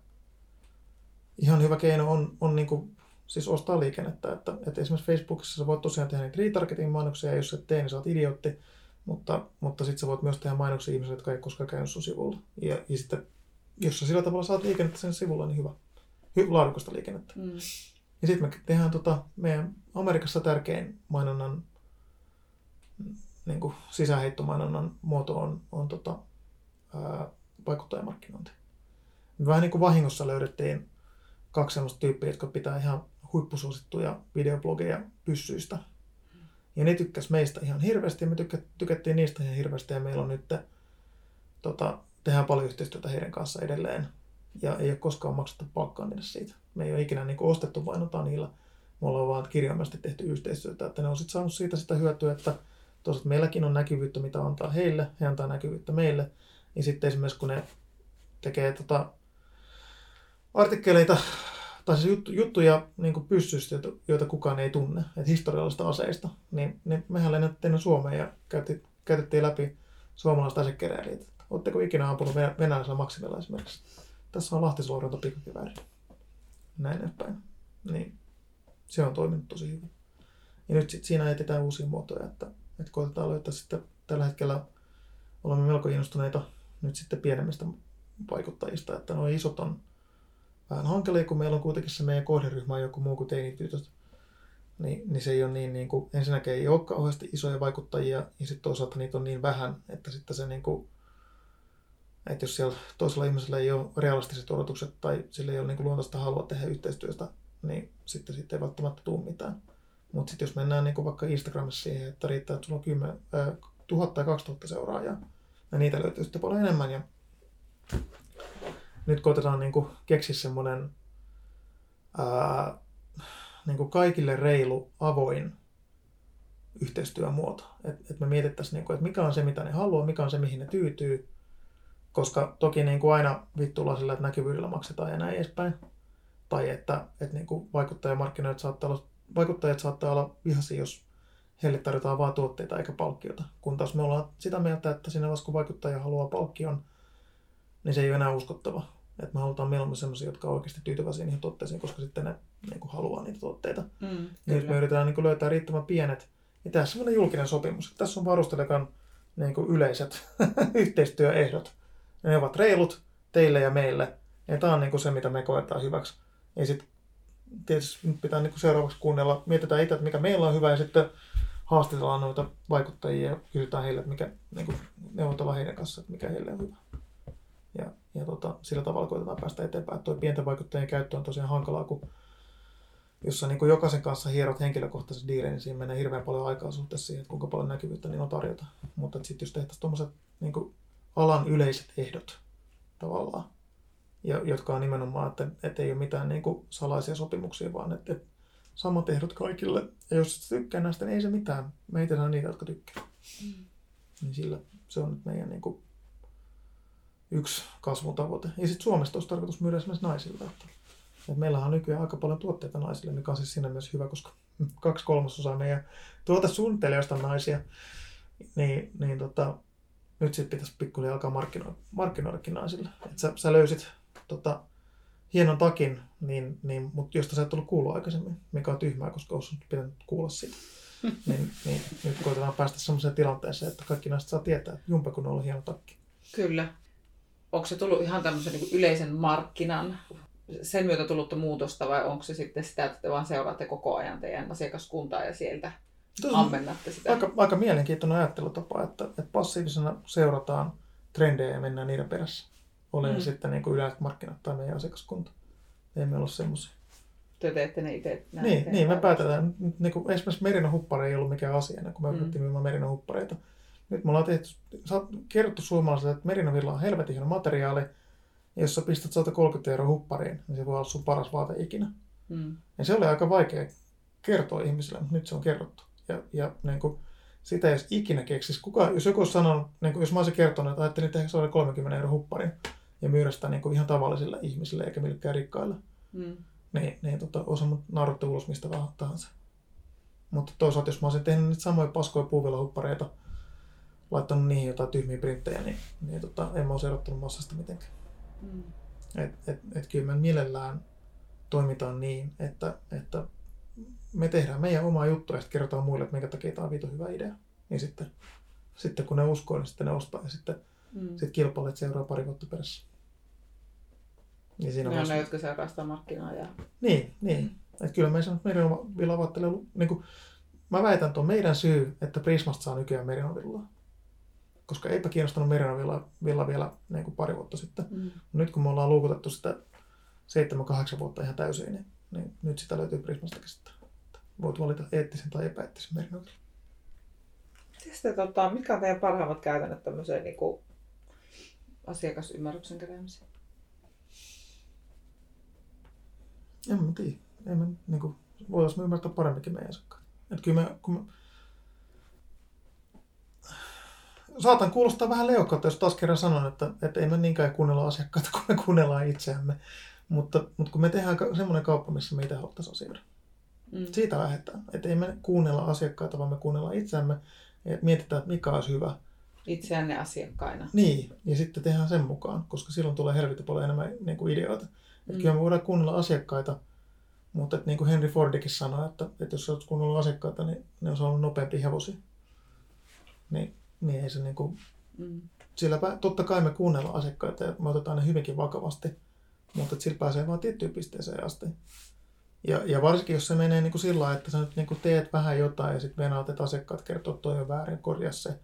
Ihan hyvä keino on, on niin kuin, siis ostaa liikennettä. Että, että esimerkiksi Facebookissa sä voit tosiaan tehdä niitä retargeting-mainoksia, ja jos et tee, niin sä oot idiootti. Mutta, mutta sitten sä voit myös tehdä mainoksia ihmisille, jotka ei koskaan käynyt sun sivulla. Ja, ja sitten, jos sä sillä tavalla saat liikennettä sen sivulla, niin hyvä. Hy, laadukasta liikennettä. Mm. Ja sitten me tehdään tota, meidän Amerikassa tärkein mainonnan, niin sisäheittomainonnan muoto on, on tota, ää, vaikuttajamarkkinointi. Me vähän niin kuin vahingossa löydettiin kaksi sellaista tyyppiä, jotka pitää ihan huippusuosittuja videoblogeja pyssyistä. Ja ne tykkäs meistä ihan hirveästi ja me tykkä, tykättiin niistä ihan hirveästi ja meillä on nyt tota, tehdään paljon yhteistyötä heidän kanssa edelleen ja ei ole koskaan maksettu palkkaa niille siitä. Me ei ole ikinä niin kuin ostettu mainontaa niillä. Me ollaan vaan kirjaimellisesti tehty yhteistyötä, että ne on sitten saanut siitä sitä hyötyä, että toisaalta meilläkin on näkyvyyttä, mitä antaa heille, he antaa näkyvyyttä meille. Ja sitten esimerkiksi kun ne tekee tota, artikkeleita tai siis juttu, juttuja niin pyssyistä, joita, joita kukaan ei tunne, että historiallisista aseista, niin, niin mehän lennettiin ne Suomeen ja käytettiin, käytettiin läpi suomalaista asekeräilijät. Oletteko ikinä ampunut venä- venäläisellä maksimilla esimerkiksi? Tässä on lahtisluoronta pikakivääri. Näin edespäin. Niin se on toiminut tosi hyvin. Ja nyt sit siinä etsitään uusia muotoja, että, että koitetaan löytää sitten tällä hetkellä olemme melko innostuneita nyt sitten pienemmistä vaikuttajista, että nuo isot on vähän hankalia, kun meillä on kuitenkin se meidän kohderyhmä on joku muu kuin teinitytöt. Niin, niin se ei ole niin, niin kuin, ensinnäkin ei ole kauheasti isoja vaikuttajia ja sitten toisaalta niitä on niin vähän, että sitten se niin kuin, että jos siellä toisella ihmisellä ei ole realistiset odotukset tai sillä ei ole niin luontaista halua tehdä yhteistyöstä, niin sitten siitä ei välttämättä tule mitään. Mutta sitten jos mennään niin vaikka Instagramissa siihen, että riittää, että sulla on 10, äh, 1000 tai 2000 seuraajaa, ja niitä löytyy sitten paljon enemmän. Ja nyt koitetaan niin keksiä semmoinen niin kaikille reilu, avoin yhteistyömuoto. Että et me mietittäisiin, niin kuin, että mikä on se, mitä ne haluaa, mikä on se, mihin ne tyytyy. Koska toki niin kuin aina vittuilla sillä, että näkyvyydellä maksetaan ja näin edespäin. Tai että, että niin kuin vaikuttajamarkkinoit saattaa olla, vaikuttajat saattaa olla vihaisia, jos heille tarjotaan vain tuotteita eikä palkkiota. Kun taas me ollaan sitä mieltä, että siinä vaiheessa kun vaikuttaja haluaa palkkion, niin se ei ole enää uskottava. Että me halutaan mieluummin sellaisia, jotka on oikeasti tyytyväisiä niihin tuotteisiin, koska sitten ne niin kuin, haluaa niitä tuotteita. Mm, niin me yritetään niin kuin, löytää riittävän pienet. Ja tässä on julkinen sopimus. Tässä on varustelekan niin kuin, yleiset yhteistyöehdot. Ne ovat reilut teille ja meille. Ja tämä on niin kuin, se, mitä me koetaan hyväksi. Ja sitten tietysti pitää niin kuin, seuraavaksi kuunnella, mietitään itse, että mikä meillä on hyvä, ja sitten haastatellaan noita vaikuttajia ja kysytään heille, että mikä, niin kuin, neuvotellaan heidän kanssa, että mikä heille on hyvä. Ja, ja tota, sillä tavalla koitetaan päästä eteenpäin. Tuo pienten vaikuttajien käyttö on tosiaan hankalaa, kun jos sä niin kuin jokaisen kanssa hierot henkilökohtaisen diilin, niin siinä menee hirveän paljon aikaa suhteessa siihen, että kuinka paljon näkyvyyttä niillä on tarjota. Mutta sitten jos tehtäisiin tuommoiset niin alan yleiset ehdot tavallaan, ja, jotka on nimenomaan, että, että ei ole mitään niin kuin salaisia sopimuksia, vaan että, että samat ehdot kaikille. Ja jos tykkää näistä, niin ei se mitään. Meitä on niitä, jotka tykkää. Mm. Niin sillä se on nyt meidän niin kuin, yksi kasvutavoite. Ja sitten Suomesta olisi tarkoitus myydä esimerkiksi naisille. Että, että meillähän on nykyään aika paljon tuotteita naisille, mikä on siis siinä myös hyvä, koska kaksi kolmasosaa meidän tuotesuunnittelijoista on naisia. Niin, niin tota, nyt sitten pitäisi pikkuhiljaa alkaa markkinoida, markkinoidakin naisille. Että sä, sä löysit tota, hienon takin, niin, niin, mutta josta sä et ollut kuullut aikaisemmin, mikä on tyhmää, koska olisi pitänyt kuulla siitä. niin, niin, nyt koitetaan päästä sellaiseen tilanteeseen, että kaikki naiset saa tietää, että jumpa kun on ollut hieno takki. Kyllä onko se tullut ihan tämmöisen niin yleisen markkinan sen myötä tullutta muutosta vai onko se sitten sitä, että te vaan seuraatte koko ajan teidän asiakaskuntaa ja sieltä ammennatte sitä? Aika, aika mielenkiintoinen ajattelutapa, että, että passiivisena seurataan trendejä ja mennään niiden perässä. Olen mm. sitten niin yleiset markkinat tai meidän asiakaskunta. Ei meillä ole semmoisia. Te teette ne itse Niin, niin me päätetään. Niin kuin esimerkiksi Merino huppari ei ollut mikään asia, kun me mm. myymään Merino huppareita nyt me ollaan tehty, kerrottu suomalaisille, että merinovilla on helvetin hieno materiaali, ja jos sä pistät 130 euroa huppariin, niin se voi olla sun paras vaate ikinä. Mm. Ja se oli aika vaikea kertoa ihmisille, mutta nyt se on kerrottu. Ja, ja niin kuin, sitä jos ikinä keksisi. Kuka, jos joku olisi sanonut, niin kuin, jos mä olisin kertonut, että ajattelin tehdä 130 euroa hupparin ja myydä sitä niin kuin ihan tavallisille ihmisille eikä millekään rikkaille, mm. niin, niin tota, olisi naurattu ulos mistä vaan tahansa. Mutta toisaalta, jos mä olisin tehnyt niitä samoja paskoja puuvillahuppareita, laittanut niihin jotain tyhmiä printtejä, niin, niin tota, en mä olisi erottanut massasta mitenkään. Mm. Et, et, et kyllä me mielellään toimitaan niin, että, että me tehdään meidän omaa juttua ja sitten kerrotaan muille, että minkä takia tämä on viito hyvä idea. Niin sitten, sitten kun ne uskoo, niin sitten ne ostaa ja sitten mm. sit kilpailijat seuraa pari vuotta perässä. Niin siinä ne on ne, jotka seuraa sitä markkinaa. Ja... Niin, niin. Mm. Että kyllä me sanon, että meidän villa niin kuin, mä väitän, että on meidän syy, että Prismasta saa nykyään merinovillaa koska eipä kiinnostanut Merina Villa vielä niin kuin pari vuotta sitten. Mm. Nyt kun me ollaan luukutettu sitä 7-8 vuotta ihan täysin, niin, niin nyt sitä löytyy Prismastakin sitten. Voit valita eettisen tai epäeettisen Villa. Sitten, tota, mitkä on teidän parhaimmat käytännöt tämmöiseen niin kuin asiakasymmärryksen keräämiseen? En mä tiedä. Ei me, niin kuin, voitaisiin ymmärtää paremminkin meidän asiakkaat. Että kyllä me, kun me, saatan kuulostaa vähän leukalta, jos taas kerran sanon, että, että ei me niinkään kuunnella asiakkaita, kun me kuunnellaan itseämme. Mutta, mutta kun me tehdään semmoinen kauppa, missä me itse haluttaisiin asioida. Mm. Siitä lähdetään. Että ei me kuunnella asiakkaita, vaan me kuunnellaan itseämme ja mietitään, että mikä olisi hyvä. Itseänne asiakkaina. Niin, ja sitten tehdään sen mukaan, koska silloin tulee helvetin paljon enemmän niin kuin ideoita. Mm. Että kyllä me voidaan kuunnella asiakkaita, mutta että niin kuin Henry Fordikin sanoi, että, että jos olet kuunnellut asiakkaita, niin ne on ollut nopeampi hevosia. Niin niin ei se, niinku, mm. sillä totta kai me kuunnellaan asiakkaita ja me otetaan ne hyvinkin vakavasti, mutta sillä pääsee vain tiettyyn pisteeseen asti. Ja, ja varsinkin, jos se menee niin kuin sillä lailla, että sä nyt niin kuin teet vähän jotain ja sitten venaat, että asiakkaat kertoo, että toi on väärin, korjaa se,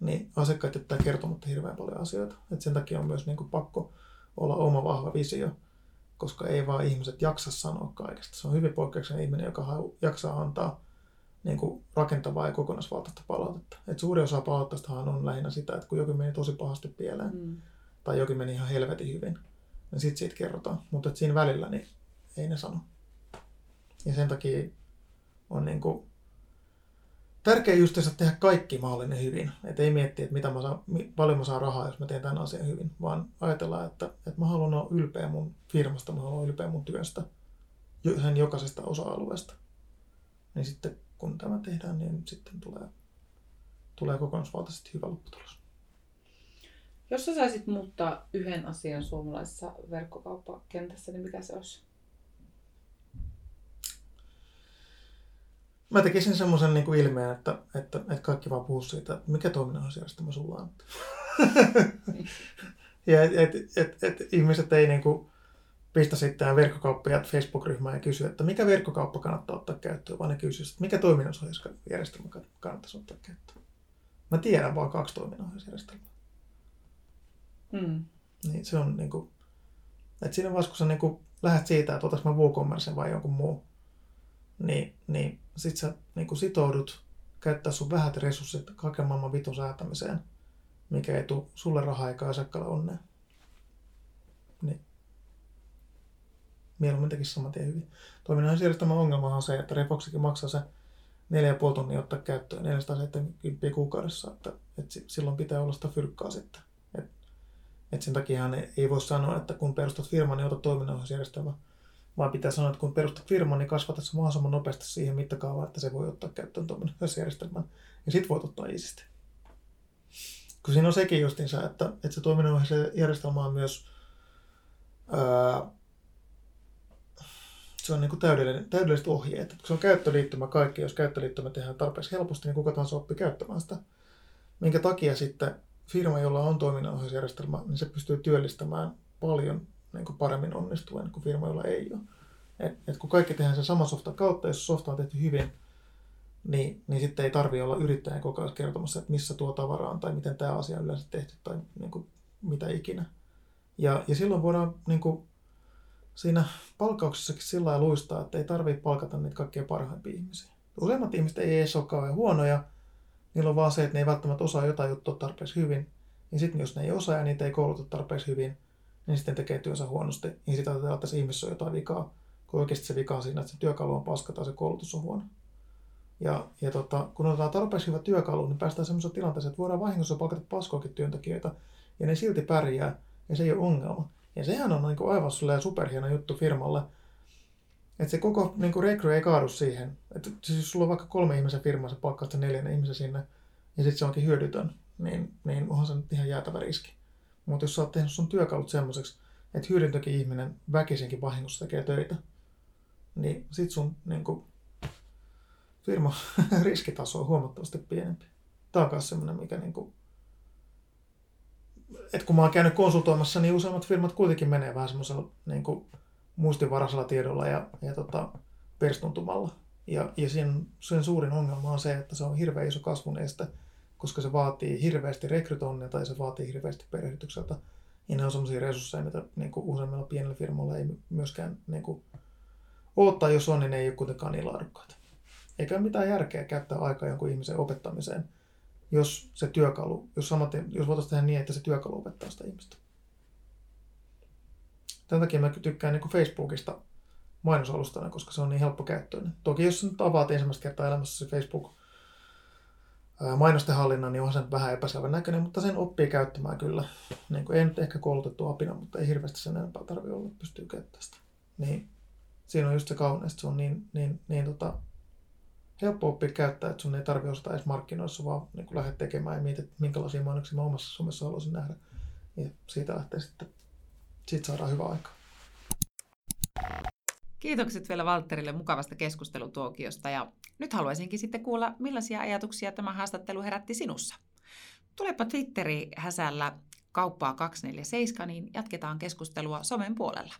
niin asiakkaat jättää kertomatta hirveän paljon asioita. Et sen takia on myös niin kuin pakko olla oma vahva visio, koska ei vaan ihmiset jaksa sanoa kaikesta. Se on hyvin poikkeuksellinen ihminen, joka jaksaa antaa niin kuin rakentavaa ja kokonaisvaltaista palautetta. Et suuri osa palautteistahan on lähinnä sitä, että kun jokin meni tosi pahasti pieleen, mm. tai jokin meni ihan helvetin hyvin, niin sitten siitä kerrotaan. Mutta siinä välillä niin ei ne sano. Ja sen takia on niin kuin tärkeä just tehdä kaikki mahdollinen hyvin. Että ei miettiä, että mitä mä saan, paljon mä saan rahaa, jos mä teen tämän asian hyvin, vaan ajatellaan, että, että mä haluan olla ylpeä mun firmasta, mä haluan olla ylpeä mun työstä, sen jokaisesta osa-alueesta. Niin sitten kun tämä tehdään, niin sitten tulee, tulee kokonaisvaltaisesti hyvä lopputulos. Jos sä saisit muuttaa yhden asian suomalaisessa verkkokauppakentässä, niin mikä se olisi? Mä tekisin semmoisen niin kuin ilmeen, että, että, että kaikki vaan puhuu siitä, että mikä toiminnallisuusjärjestelmä sulla on. ja et, et, et, et, ihmiset ei niin kuin pistä sitten verkkokauppajat Facebook-ryhmään ja kysy, että mikä verkkokauppa kannattaa ottaa käyttöön, vaan ne kysyy, että mikä toiminnallisuusjärjestelmä kannattaisi ottaa käyttöön. Mä tiedän vaan kaksi toiminnallisuusjärjestelmää. Mm. Niin se on niin kuin, että siinä vaiheessa, kun sä niin kuin lähdet siitä, että otas mä WooCommercen vai jonkun muu, niin, niin sit sä niin kuin sitoudut käyttää sun vähät resurssit kaiken maailman vitun säätämiseen, mikä ei tule sulle rahaa eikä asiakkaalle onnea. Niin. Mieluummin tekisi saman tien hyvin. Toiminnan järjestelmä ongelma on se, että Refoxikin maksaa se 4,5 tonnia ottaa käyttöön 470 kuukaudessa, että, että silloin pitää olla sitä fyrkkaa sitten. Et, et sen takia ei voi sanoa, että kun perustat firman, niin ota toiminnanohjausjärjestelmä vaan pitää sanoa, että kun perustat firman, niin kasvatat se mahdollisimman nopeasti siihen mittakaavaan, että se voi ottaa käyttöön tuommoinen järjestelmän. Ja sit voit ottaa isisti. Kun siinä on sekin justiinsa, että, että se järjestelmä on myös ää, se on niin kuin täydellinen, täydelliset ohjeet. Kun se on käyttöliittymä kaikki, jos käyttöliittymä tehdään tarpeeksi helposti, niin kuka tahansa oppii käyttämään sitä. Minkä takia sitten firma, jolla on toiminnanohjausjärjestelmä, niin se pystyy työllistämään paljon niin kuin paremmin onnistuen kuin firma, jolla ei ole. Et, et kun kaikki tehdään sen saman softan kautta, jos softa on tehty hyvin, niin, niin sitten ei tarvitse olla yrittäjän koko ajan kertomassa, että missä tuo tavara on tai miten tämä asia on yleensä tehty tai niin kuin, mitä ikinä. Ja, ja silloin voidaan niin kuin, siinä palkauksessakin sillä lailla luistaa, että ei tarvitse palkata niitä kaikkein parhaimpia ihmisiä. Useimmat ihmiset ei edes ole kauhean huonoja, niillä on vaan se, että ne ei välttämättä osaa jotain juttua tarpeeksi hyvin. Ja sitten jos ne ei osaa ja niitä ei kouluta tarpeeksi hyvin, niin sitten tekee työnsä huonosti, niin sitä ajatellaan, että se ihmisessä on jotain vikaa, kun oikeasti se vika on siinä, että se työkalu on paska tai se koulutus on huono. Ja, ja tota, kun otetaan tarpeeksi hyvä työkalu, niin päästään semmoiseen tilanteeseen, että voidaan vahingossa palkata paskoakin työntekijöitä, ja ne silti pärjää, ja se ei ole ongelma. Ja sehän on niin kuin aivan superhieno juttu firmalle, että se koko niin kuin rekry ei kaadu siihen. Että siis jos sulla on vaikka kolme ihmisen firmaa, sä palkkaat sen neljännen ihmisen sinne, ja sitten se onkin hyödytön, niin, niin onhan se nyt ihan jäätävä riski. Mutta jos sä oot tehnyt sun työkalut semmoiseksi, että hyödyntökin ihminen väkisinkin vahingossa tekee töitä, niin sit sun niin kuin, firma riskitaso on huomattavasti pienempi. Tämä on myös semmoinen, mikä niin kuin, että kun mä oon käynyt konsultoimassa, niin useimmat firmat kuitenkin menee vähän semmoisella niin kuin, muistinvaraisella tiedolla ja, ja tota, perstuntumalla. Ja, ja sen, sen suurin ongelma on se, että se on hirveän iso kasvun este koska se vaatii hirveästi rekrytoinnia tai se vaatii hirveästi perehdytykseltä. Ja ne on sellaisia resursseja, mitä niin kuin useimmilla pienillä firmoilla ei myöskään niin kuin, odottaa, jos on, niin ne ei ole kuitenkaan niin laadukkaita. Eikä ole mitään järkeä käyttää aikaa jonkun ihmisen opettamiseen, jos se työkalu, jos, samaten, jos voitaisiin tehdä niin, että se työkalu opettaa sitä ihmistä. Tämän takia mä tykkään niin Facebookista mainosalustana, koska se on niin helppokäyttöinen. Toki jos nyt avaat ensimmäistä kertaa elämässä se Facebook mainosten hallinnan, niin on sen vähän epäselvän näköinen, mutta sen oppii käyttämään kyllä. Niin kuin, ei nyt ehkä koulutettu apina, mutta ei hirveästi sen enempää tarvitse olla, että pystyy käyttämään sitä. Niin, siinä on just se kauneista, se on niin, niin, niin tota, helppo oppia käyttää, että sun ei tarvitse osata edes markkinoissa, vaan niin kuin lähdet tekemään ja mietit, minkälaisia mainoksia mä omassa Suomessa haluaisin nähdä. Ja siitä lähtee sitten, siitä saadaan hyvä aika. Kiitokset vielä Valterille mukavasta keskustelutuokiosta ja nyt haluaisinkin sitten kuulla, millaisia ajatuksia tämä haastattelu herätti sinussa. Tulepa Twitteri häsällä kauppaa 247, niin jatketaan keskustelua somen puolella.